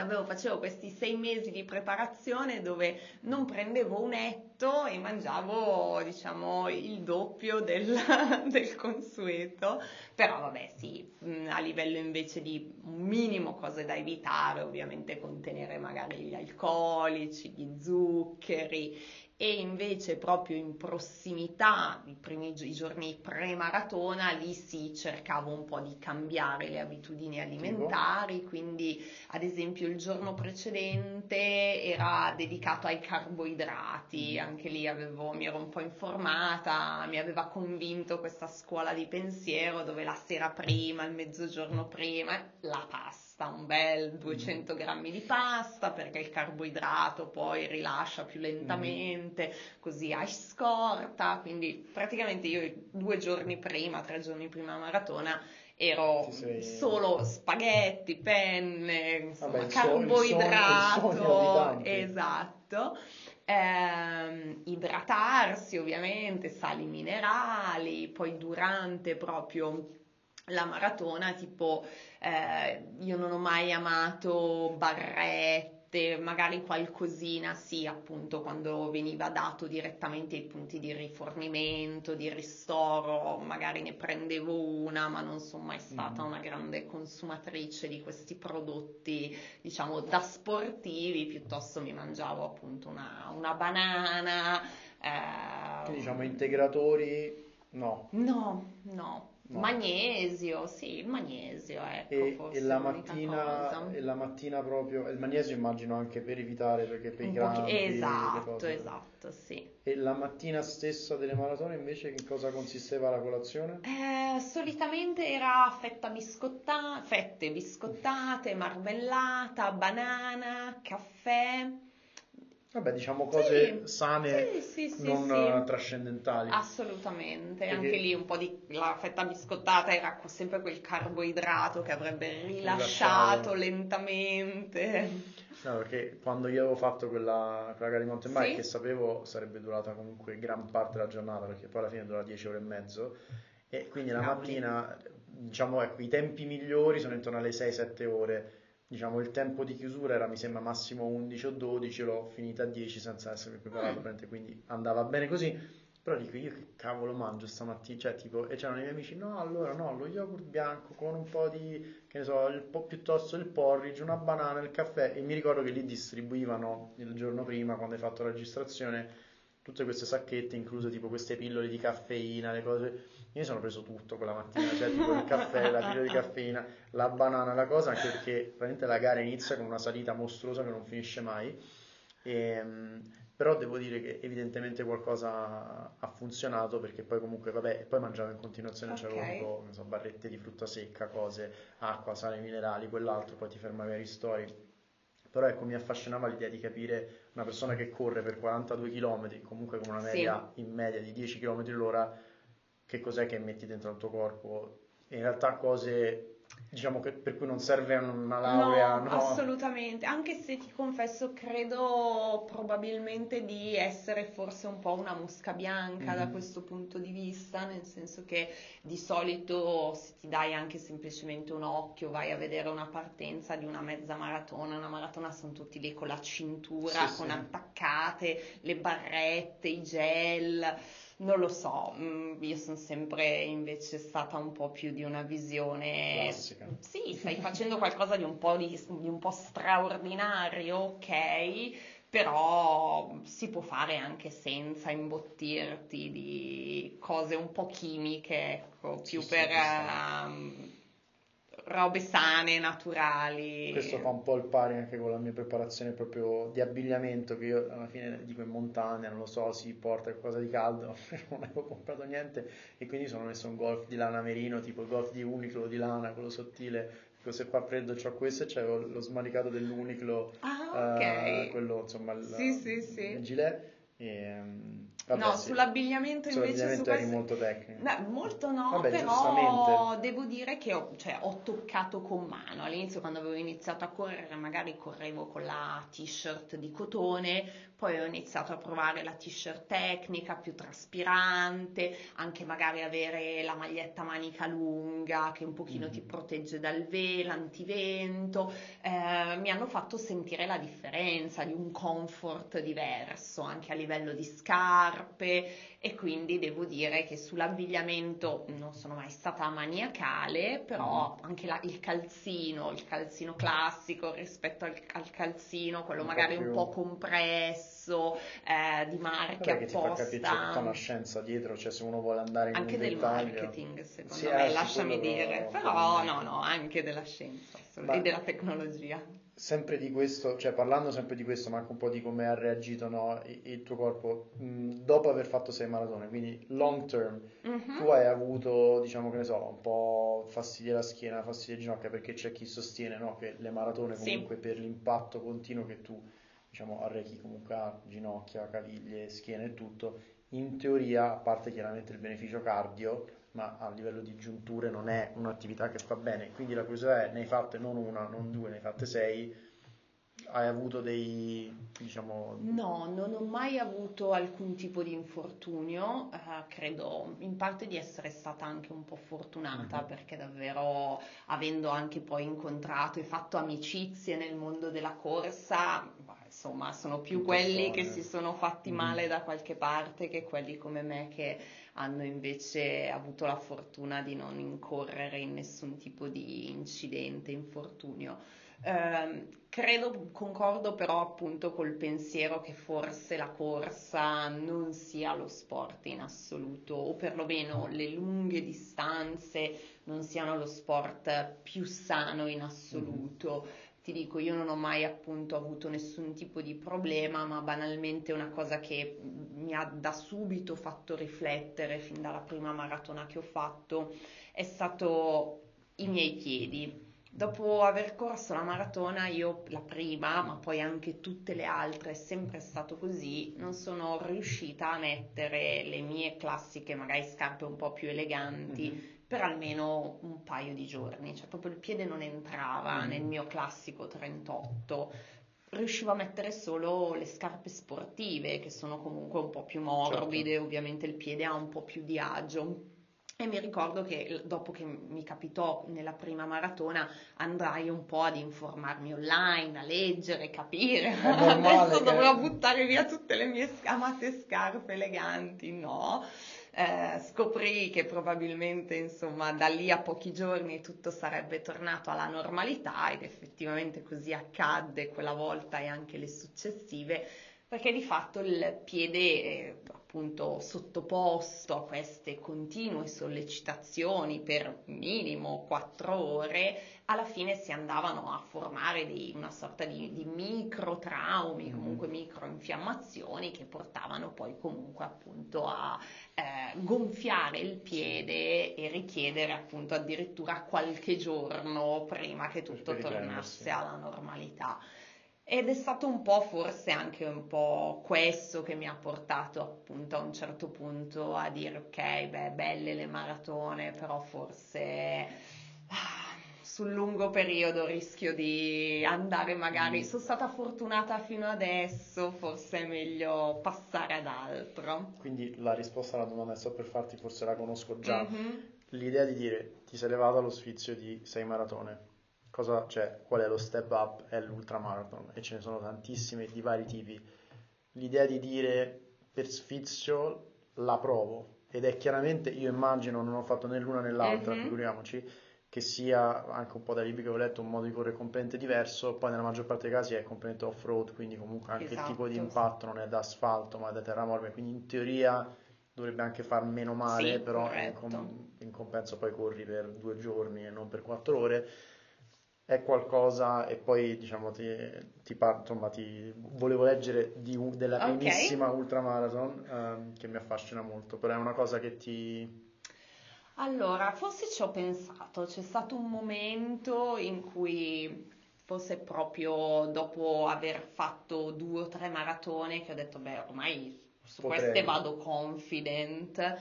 Avevo, facevo questi sei mesi di preparazione dove non prendevo un etto e mangiavo, diciamo, il doppio del, del consueto. Però vabbè, sì, a livello invece di minimo cose da evitare, ovviamente contenere magari gli alcolici, gli zuccheri e invece proprio in prossimità, i primi i giorni pre-maratona, lì sì cercavo un po' di cambiare le abitudini alimentari, quindi ad esempio il giorno precedente era dedicato ai carboidrati, mm. anche lì avevo, mi ero un po' informata, mi aveva convinto questa scuola di pensiero dove la sera prima, il mezzogiorno prima, la pasta pasta, un bel 200 grammi di pasta perché il carboidrato poi rilascia più lentamente, mm. così hai scorta, quindi praticamente io due giorni prima, tre giorni prima maratona ero sei... solo spaghetti, penne, insomma, Vabbè, carboidrato, il sogno, il esatto. Eh, idratarsi ovviamente, sali minerali, poi durante proprio la maratona, tipo eh, io non ho mai amato barrette, magari qualcosina, sì, appunto, quando veniva dato direttamente i punti di rifornimento, di ristoro, magari ne prendevo una, ma non sono mai stata mm. una grande consumatrice di questi prodotti, diciamo, da sportivi, piuttosto mi mangiavo appunto una, una banana. Eh... Quindi diciamo integratori, no. No, no. No. Magnesio, sì, il magnesio, ecco, e, e, la mattina, e la mattina proprio, il magnesio immagino anche per evitare, perché per i crampi... Esatto, esatto, sì. E la mattina stessa delle maratone invece in cosa consisteva la colazione? Eh, solitamente era fetta biscottata, fette biscottate, marmellata, banana, caffè Vabbè, diciamo cose sì, sane, sì, sì, non trascendentali. Assolutamente, Perché... anche lì un po' di la fetta biscottata era sempre quel carboidrato che avrebbe rilasciato Rilasciato. lentamente. No, perché quando io avevo fatto quella, quella gara di mountain bike, che sapevo sarebbe durata comunque gran parte della giornata, perché poi alla fine dura 10 ore e mezzo, e quindi la mattina, diciamo, ecco, i tempi migliori sono intorno alle 6-7 ore diciamo il tempo di chiusura era mi sembra massimo 11 o 12 l'ho finita a 10 senza essere preparato mm. quindi andava bene così. Però dico io che cavolo mangio stamattina? Cioè tipo e c'erano i miei amici no allora no lo yogurt bianco con un po' di che ne so il po' piuttosto il porridge una banana il caffè. E mi ricordo che lì distribuivano il giorno prima quando hai fatto la registrazione tutte queste sacchette incluse tipo queste pillole di caffeina le cose io mi sono preso tutto quella mattina, cioè tipo il caffè, la pillola di caffeina, la banana, la cosa, anche perché veramente la gara inizia con una salita mostruosa che non finisce mai. E, ehm, però devo dire che evidentemente qualcosa ha funzionato perché poi comunque vabbè poi mangiavo in continuazione okay. c'avevo un po' so, barrette di frutta secca cose acqua sale minerali quell'altro poi ti fermavi ai ristori però ecco mi affascinava l'idea di capire una persona che corre per 42 km comunque con una media sì. in media di 10 km l'ora che cos'è che metti dentro al tuo corpo. In realtà cose diciamo che per cui non serve una laurea, no, no, assolutamente, anche se ti confesso credo probabilmente di essere forse un po' una mosca bianca mm-hmm. da questo punto di vista, nel senso che di solito se ti dai anche semplicemente un occhio, vai a vedere una partenza di una mezza maratona, una maratona sono tutti lì con la cintura, sì, con sì. attaccate le barrette, i gel non lo so, mm, io sono sempre invece stata un po' più di una visione... Classica. Sì, stai facendo qualcosa di un po', di, di un po straordinario, ok, però si può fare anche senza imbottirti di cose un po' chimiche, ecco, più sì, per... Sì, um, robe sane, naturali. Questo fa un po' il pari anche con la mia preparazione proprio di abbigliamento che io alla fine dico in montagna, non lo so, si porta qualcosa di caldo, non avevo comprato niente e quindi sono messo un golf di lana merino, tipo il golf di Uniqlo di lana, quello sottile. Se fa freddo c'ho questo e c'è lo smanicato dell'Uniqlo, ah, okay. uh, quello insomma il, sì, sì, sì. il gilet. E, um, Vabbè, no, sì. sull'abbigliamento invece Sull'abbigliamento su eri questo- molto tecnico. No, molto no, Vabbè, però devo dire che ho, cioè, ho toccato con mano. All'inizio quando avevo iniziato a correre magari correvo con la t-shirt di cotone, poi ho iniziato a provare la t-shirt tecnica più traspirante, anche magari avere la maglietta manica lunga che un pochino ti Mhm. protegge dal velo, antivento. Eh, mi hanno fatto sentire la differenza di un comfort diverso anche a livello di scarpe e quindi devo dire che sull'abbigliamento non sono mai stata maniacale, però Mhm. anche la- il calzino, il calzino classico rispetto al, al calzino, quello Un po' magari un più- po' compresso, eh, di marche Vabbè, che ti fa capire c'è tutta apposta. una scienza dietro, cioè se uno vuole andare in Anche un del dettaglio... marketing, secondo Sì, me, eh, lasciami dire, però no, no, anche della scienza e della tecnologia. Sempre di questo, cioè parlando sempre di questo, ma anche un po' di come ha reagito no, il, tuo corpo mh, dopo aver fatto sei maratone, quindi long term, Mhm. tu hai avuto, diciamo che ne so, un po' fastidio alla schiena, fastidio alle ginocchia, perché c'è chi sostiene no, che le maratone Sì. comunque per l'impatto continuo che tu, diciamo, arrechi comunque a ginocchia, caviglie, schiena e tutto, in teoria, a parte chiaramente il beneficio cardio, ma a livello di giunture non è un'attività che fa bene. Quindi la curiosità è, ne hai fatte non una, non due, ne hai fatte sei, hai avuto dei, diciamo, No, non ho mai avuto alcun tipo di infortunio, eh, credo in parte di essere stata anche un po' fortunata Mhm. perché davvero avendo anche poi incontrato e fatto amicizie nel mondo della corsa, bah, insomma, sono più Tutte quelli che storie. si sono fatti Mhm. male da qualche parte che quelli come me che hanno invece avuto la fortuna di non incorrere in nessun tipo di incidente, infortunio. Ehm, credo, concordo però appunto col pensiero che forse la corsa non sia lo sport in assoluto, o perlomeno le lunghe distanze non siano lo sport più sano in assoluto. Ti dico, io non ho mai appunto avuto nessun tipo di problema, ma banalmente una cosa che mi ha da subito fatto riflettere fin dalla prima maratona che ho fatto è stato i miei piedi. Dopo aver corso la maratona, io la prima, ma poi anche tutte le altre, è sempre stato così, non sono riuscita a mettere le mie classiche, magari scarpe un po' più eleganti, Mhm. Per almeno un paio di giorni, cioè proprio il piede non entrava Mhm. nel mio classico 38. Riuscivo a mettere solo le scarpe sportive, che sono comunque un po' più morbide, Certo. ovviamente il piede ha un po' più di agio. E mi ricordo che dopo che mi capitò nella prima maratona andrai un po' ad informarmi online, a leggere, capire. Adesso che- dovrò buttare via tutte le mie amate scarpe eleganti, no? Eh, scoprì che probabilmente insomma da lì a pochi giorni tutto sarebbe tornato alla normalità ed effettivamente così accadde quella volta e anche le successive perché di fatto il piede eh, appunto sottoposto a queste continue sollecitazioni per minimo quattro ore alla fine si andavano a formare dei- una sorta di, di micro traumi, Mhm. comunque micro infiammazioni che portavano poi comunque appunto a eh, gonfiare il piede e richiedere appunto addirittura qualche giorno prima che tutto tornasse alla normalità. Ed è stato un po' forse anche un po' questo che mi ha portato appunto a un certo punto a dire ok, beh, belle le maratone, però forse ah, sul lungo periodo rischio di andare magari, Mm. sono stata fortunata fino adesso, forse è meglio passare ad altro. Quindi la risposta alla domanda che sto per farti forse la conosco già. Mhm. L'idea di dire ti sei levato allo sfizio di sei maratone, cosa, cioè, qual è lo step up? È l'ultramarathon e ce ne sono tantissime di vari tipi. L'idea di dire per sfizio la provo ed è chiaramente, io immagino, non ho fatto né l'una né l'altra, Mhm. figuriamoci, che sia anche un po' dai libri che ho letto un modo di correre completamente diverso, poi nella maggior parte dei casi è completamente off-road, quindi comunque anche il tipo di Esatto. impatto non è da asfalto ma è da terra morbida, quindi in teoria dovrebbe anche far meno male, Sì, però in, com- in compenso poi corri per due giorni e non per quattro ore. È qualcosa, e poi diciamo ti, ti par- insomma, ti volevo leggere di della Ok. primissima ultramarathon ehm, che mi affascina molto, però è una cosa che ti... Allora, forse ci ho pensato, c'è stato un momento in cui forse proprio dopo aver fatto due o tre maratone che ho detto, beh, ormai su potrei. queste vado confident.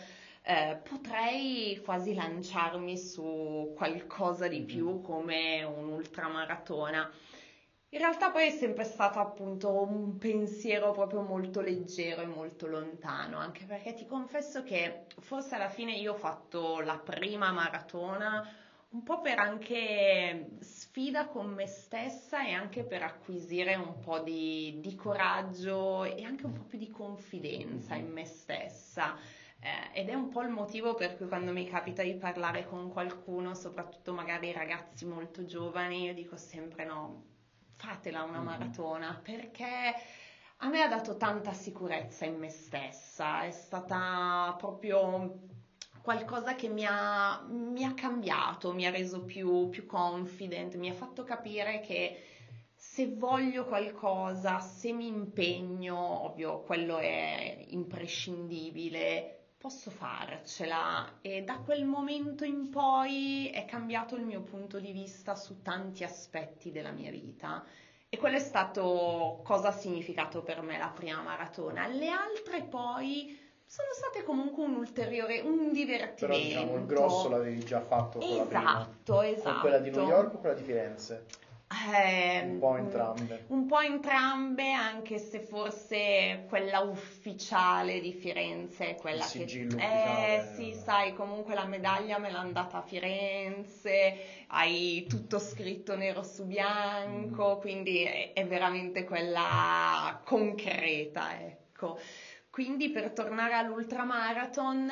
Eh, potrei quasi lanciarmi su qualcosa di più mm-hmm. come un ultramaratona. In realtà poi è sempre stato appunto un pensiero proprio molto leggero e molto lontano, anche perché ti confesso che forse alla fine io ho fatto la prima maratona un po' per anche sfida con me stessa e anche per acquisire un po' di, di coraggio e anche un po' più di confidenza in me stessa. Eh, ed è un po' il motivo per cui quando mi capita di parlare con qualcuno, soprattutto magari ragazzi molto giovani, io dico sempre no, fatela una mm-hmm. maratona perché a me ha dato tanta sicurezza in me stessa, è stata proprio qualcosa che mi ha, mi ha cambiato, mi ha reso più, più confident, mi ha fatto capire che se voglio qualcosa, se mi impegno, ovvio, quello è imprescindibile, posso farcela e da quel momento in poi è cambiato il mio punto di vista su tanti aspetti della mia vita e quello è stato cosa ha significato per me la prima maratona. Le altre poi sono state comunque un ulteriore, un divertimento. Però diciamo il grosso l'avevi già fatto con esatto, la prima. Esatto, esatto. Quella di New York o quella di Firenze? Eh, un po' entrambe. Un po' entrambe, anche se forse quella ufficiale di Firenze è quella che... Eh sì, sai, comunque la medaglia me l'ha data a Firenze, hai tutto scritto nero su bianco, mm. quindi è, è veramente quella concreta, ecco. Quindi per tornare all'ultramarathon,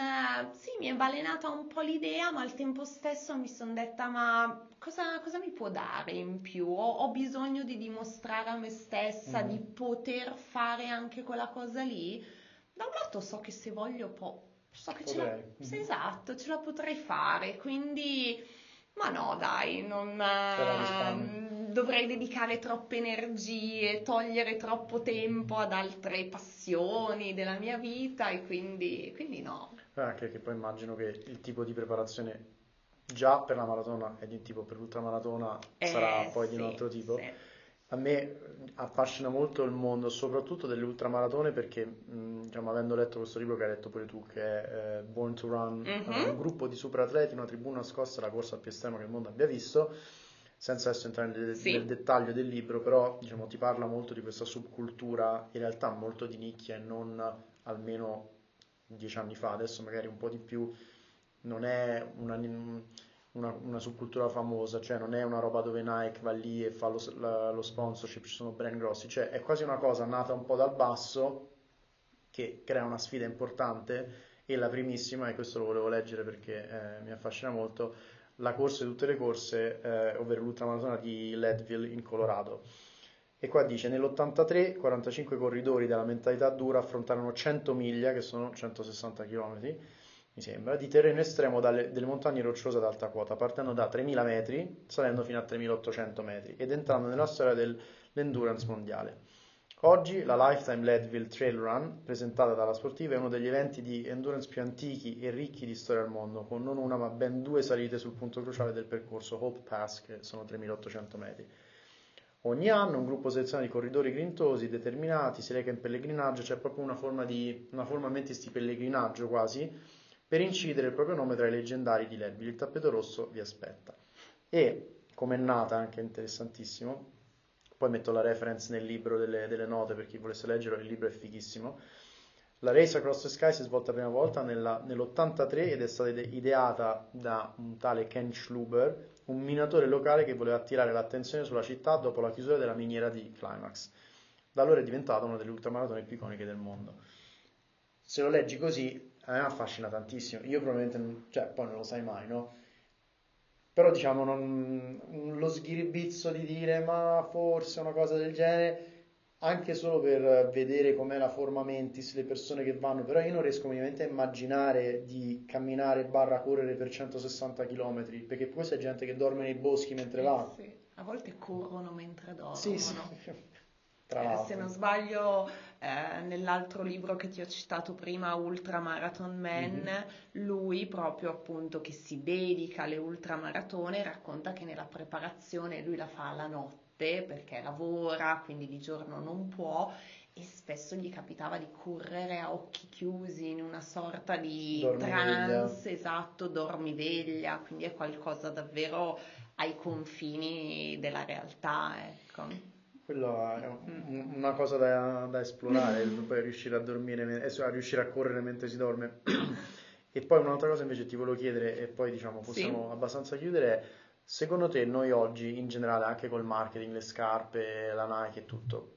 sì, mi è balenata un po' l'idea, ma al tempo stesso mi sono detta, ma cosa, cosa, mi può dare in più? Ho, ho, bisogno di dimostrare a me stessa mm. di poter fare anche quella cosa lì. Da un lato so che se voglio po- so che Potrei. ce la, sì, mm-hmm. esatto, ce la potrei fare, quindi ma no, dai, non uh, dovrei dedicare troppe energie, togliere troppo tempo ad altre passioni della mia vita e quindi, quindi no. Anche che poi immagino che il tipo di preparazione già per la maratona e di un tipo per l'ultramaratona eh, sarà poi sì, di un altro tipo. Sì. A me affascina molto il mondo, soprattutto delle ultramaratone, perché mh, diciamo, avendo letto questo libro che hai letto pure tu, che è eh, Born to Run, mm-hmm. un gruppo di superatleti, una tribù nascosta, la corsa più estrema che il mondo abbia visto, senza adesso entrare nel, sì. nel dettaglio del libro, però diciamo, ti parla molto di questa subcultura, in realtà molto di nicchia e non almeno dieci anni fa, adesso magari un po' di più, non è una una, una, subcultura famosa, cioè non è una roba dove Nike va lì e fa lo, la, lo sponsorship, ci sono brand grossi, cioè è quasi una cosa nata un po' dal basso che crea una sfida importante e la primissima, e questo lo volevo leggere perché eh, mi affascina molto, la corsa di tutte le corse, eh, ovvero l'ultramaratona di Leadville in Colorado. E qua dice, nell'83 45 corridori della mentalità dura affrontarono 100 miglia, che sono 160 km, mi sembra, di terreno estremo dalle, delle montagne rocciose ad alta quota, partendo da 3.000 metri, salendo fino a 3.800 metri ed entrando nella storia dell'endurance mondiale. Oggi la Lifetime Leadville Trail Run, presentata dalla Sportiva, è uno degli eventi di endurance più antichi e ricchi di storia al mondo, con non una ma ben due salite sul punto cruciale del percorso Hope Pass, che sono 3.800 metri. Ogni anno un gruppo selezionato di corridori grintosi, determinati, si reca in pellegrinaggio, c'è proprio una forma, di, una forma di pellegrinaggio quasi, per incidere il proprio nome tra i leggendari di Leadville. Il tappeto rosso vi aspetta. E come è nata, anche interessantissimo, poi metto la reference nel libro delle, delle note per chi volesse leggerlo, il libro è fighissimo. La Race Across the Sky si è svolta la prima volta nella, nell'83 ed è stata ideata da un tale Ken Schluber, un minatore locale che voleva attirare l'attenzione sulla città dopo la chiusura della miniera di Climax. Da allora è diventata una delle ultramaratone più iconiche del mondo. Se lo leggi così a me affascina tantissimo. Io probabilmente, non, cioè, poi non lo sai mai, no? Però diciamo, non, lo sghiribizzo di dire ma forse una cosa del genere, anche solo per vedere com'è la forma mentis, le persone che vanno, però io non riesco minimamente a immaginare di camminare barra correre per 160 km, perché poi c'è gente che dorme nei boschi mentre va. Sì, a volte corrono mentre dormono. Sì, sì. Eh, se non sbaglio, eh, nell'altro libro che ti ho citato prima, Ultramarathon Man, mm-hmm. lui proprio appunto che si dedica alle ultramaratone racconta che nella preparazione lui la fa la notte perché lavora, quindi di giorno non può e spesso gli capitava di correre a occhi chiusi in una sorta di trance, esatto, dormiveglia, quindi è qualcosa davvero ai confini della realtà, ecco. Quello è Mm. un- una cosa da, da esplorare, il poi riuscire a dormire, eh, a riuscire a correre mentre si dorme. E poi un'altra cosa invece ti volevo chiedere, e poi diciamo possiamo Sì. abbastanza chiudere, è, secondo te noi oggi in generale, anche col marketing, le scarpe, la Nike e tutto,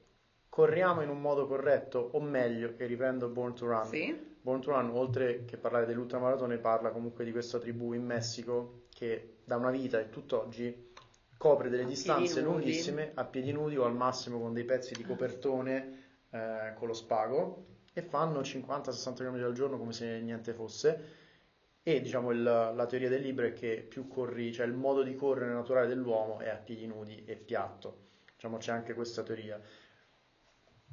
corriamo in un modo corretto o meglio, e riprendo Born to Run, Sì? Born to Run, oltre che parlare dell'ultramaratone, parla comunque di questa tribù in Messico che da una vita e tutt'oggi copre delle A distanze lunghissime a piedi nudi o al massimo con dei pezzi di copertone eh, con lo spago e fanno 50-60 km al giorno come se niente fosse. E diciamo il- la teoria del libro è che più corri, cioè il modo di correre naturale dell'uomo è a piedi nudi e piatto. Diciamo c'è anche questa teoria.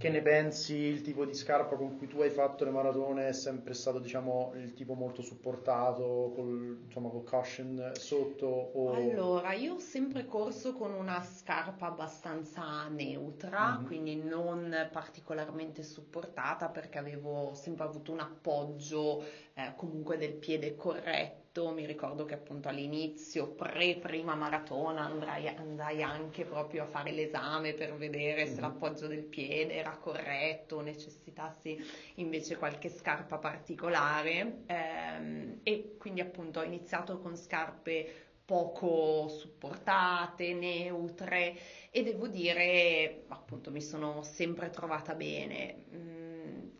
Che ne pensi? Il tipo di scarpa con cui tu hai fatto le maratone è sempre stato, diciamo, il tipo molto supportato, col, insomma, col cushion sotto o... Allora, io ho sempre corso con una scarpa abbastanza neutra, Mhm. quindi non particolarmente supportata perché avevo sempre avuto un appoggio eh, comunque del piede corretto. Mi ricordo che appunto all'inizio, pre-prima maratona, andrai- andai anche proprio a fare l'esame per vedere se Mhm. l'appoggio del piede era corretto, necessitassi invece qualche scarpa particolare. ehm, e quindi appunto ho iniziato con scarpe poco supportate, neutre e devo dire, appunto, mi sono sempre trovata bene.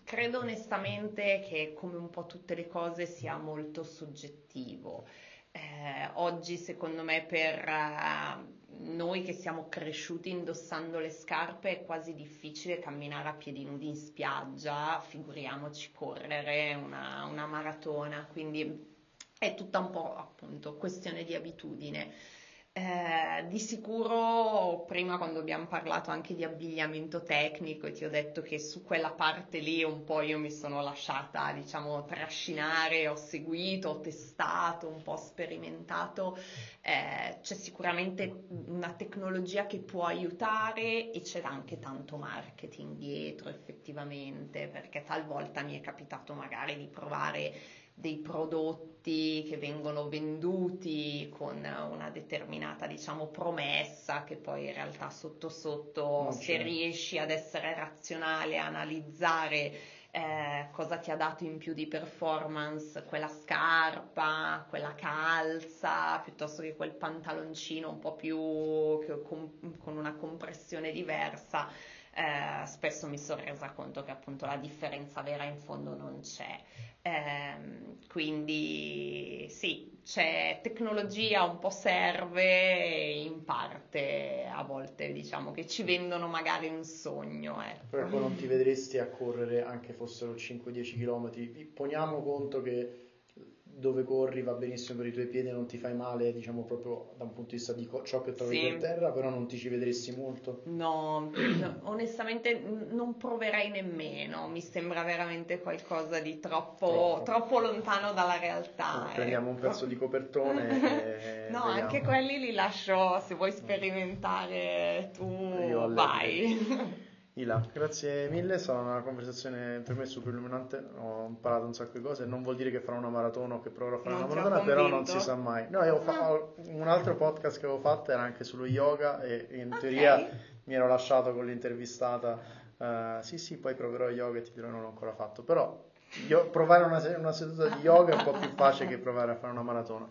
Credo onestamente che come un po' tutte le cose sia molto soggettivo. Eh, oggi secondo me per eh, noi che siamo cresciuti indossando le scarpe è quasi difficile camminare a piedi nudi in spiaggia, figuriamoci correre una, una maratona, quindi è tutta un po' appunto questione di abitudine. Eh, di sicuro, prima quando abbiamo parlato anche di abbigliamento tecnico, e ti ho detto che su quella parte lì un po' io mi sono lasciata, diciamo, trascinare, ho seguito, ho testato, un po' sperimentato. Eh, c'è sicuramente una tecnologia che può aiutare e c'è anche tanto marketing dietro effettivamente, perché talvolta mi è capitato magari di provare dei prodotti che vengono venduti con una determinata, diciamo, promessa che poi in realtà sotto sotto, Non se c'è. riesci ad essere razionale, a analizzare eh, cosa ti ha dato in più di performance quella scarpa, quella calza, piuttosto che quel pantaloncino un po' più con, con una compressione diversa. eh, spesso mi sono resa conto che appunto la differenza vera in fondo non c'è. Ehm, quindi sì, c'è tecnologia, un po' serve, in parte a volte diciamo che ci vendono magari un sogno, ecco. Però poi non ti vedresti a correre anche fossero 5-10 km. Poniamo conto che dove corri va benissimo per i tuoi piedi, non ti fai male, diciamo proprio da un punto di vista di ciò che trovi Sì. per terra, però non ti ci vedresti molto. No, no, onestamente non proverei nemmeno, mi sembra veramente qualcosa di troppo, Troppo. troppo lontano dalla realtà. Prendiamo un ecco. pezzo di copertone No, vediamo. anche quelli li lascio, se vuoi sperimentare tu, vai. Ila, grazie mille, è stata una conversazione per me super illuminante, ho imparato un sacco di cose, non vuol dire che farò una maratona o che proverò a fare Non una maratona, però non si sa mai. No, io ho un altro podcast che avevo fatto era anche sullo yoga e in Ok. teoria mi ero lasciato con l'intervistata, eh, sì sì, poi proverò yoga e ti dirò non l'ho ancora fatto, però io- provare una, una seduta di yoga è un po' più facile che provare a fare una maratona.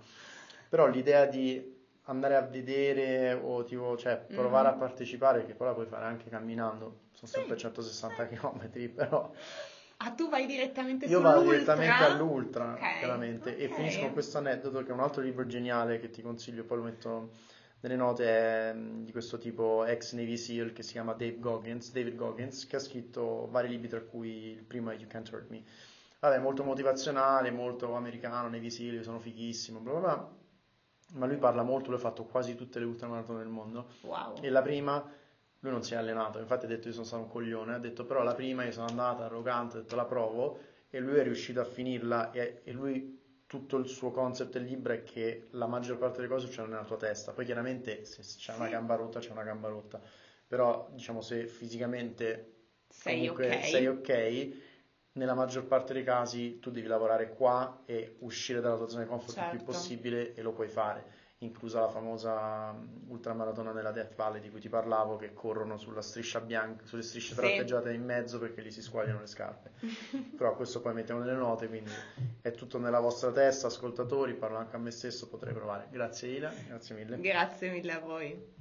Però l'idea di andare a vedere o tipo, cioè, provare a Mhm. partecipare, che poi la puoi fare anche camminando, sono Sì. sempre 160 km, però Ah, tu vai direttamente io vado direttamente all'ultra, Ok, chiaramente, e ok. finisco con questo aneddoto che è un altro libro geniale che ti consiglio, poi lo metto nelle note, è mm, di questo tipo ex Navy SEAL che si chiama Dave Goggins, David Goggins, che ha scritto vari libri tra cui il primo è You Can't Hurt Me. Vabbè, molto motivazionale, molto americano, Navy SEAL, io sono fighissimo, bla bla bla. Ma lui parla molto, lui ha fatto quasi tutte le ultramaratone del mondo. Wow. E la prima, lui non si è allenato, infatti ha detto io sono stato un coglione, ha detto però la prima io sono andata arrogante, ho detto la provo e lui è riuscito a finirla e, e lui tutto il suo concept del libro è che la maggior parte delle cose c'è nella tua testa, poi chiaramente se c'è una gamba rotta c'è una gamba rotta, però diciamo se fisicamente sei comunque ok. sei ok, nella maggior parte dei casi tu devi lavorare qua e uscire dalla tua zona di comfort il più Certo. possibile e lo puoi fare, inclusa la famosa mm, ultramaratona della Death Valley di cui ti parlavo, che corrono sulla striscia bianca, sulle strisce Sì. tratteggiate in mezzo perché gli si squagliano le scarpe. Però questo poi mettiamo nelle note, quindi è tutto nella vostra testa, ascoltatori, parlo anche a me stesso, potrei provare. Grazie Ila, grazie mille. Grazie mille a voi.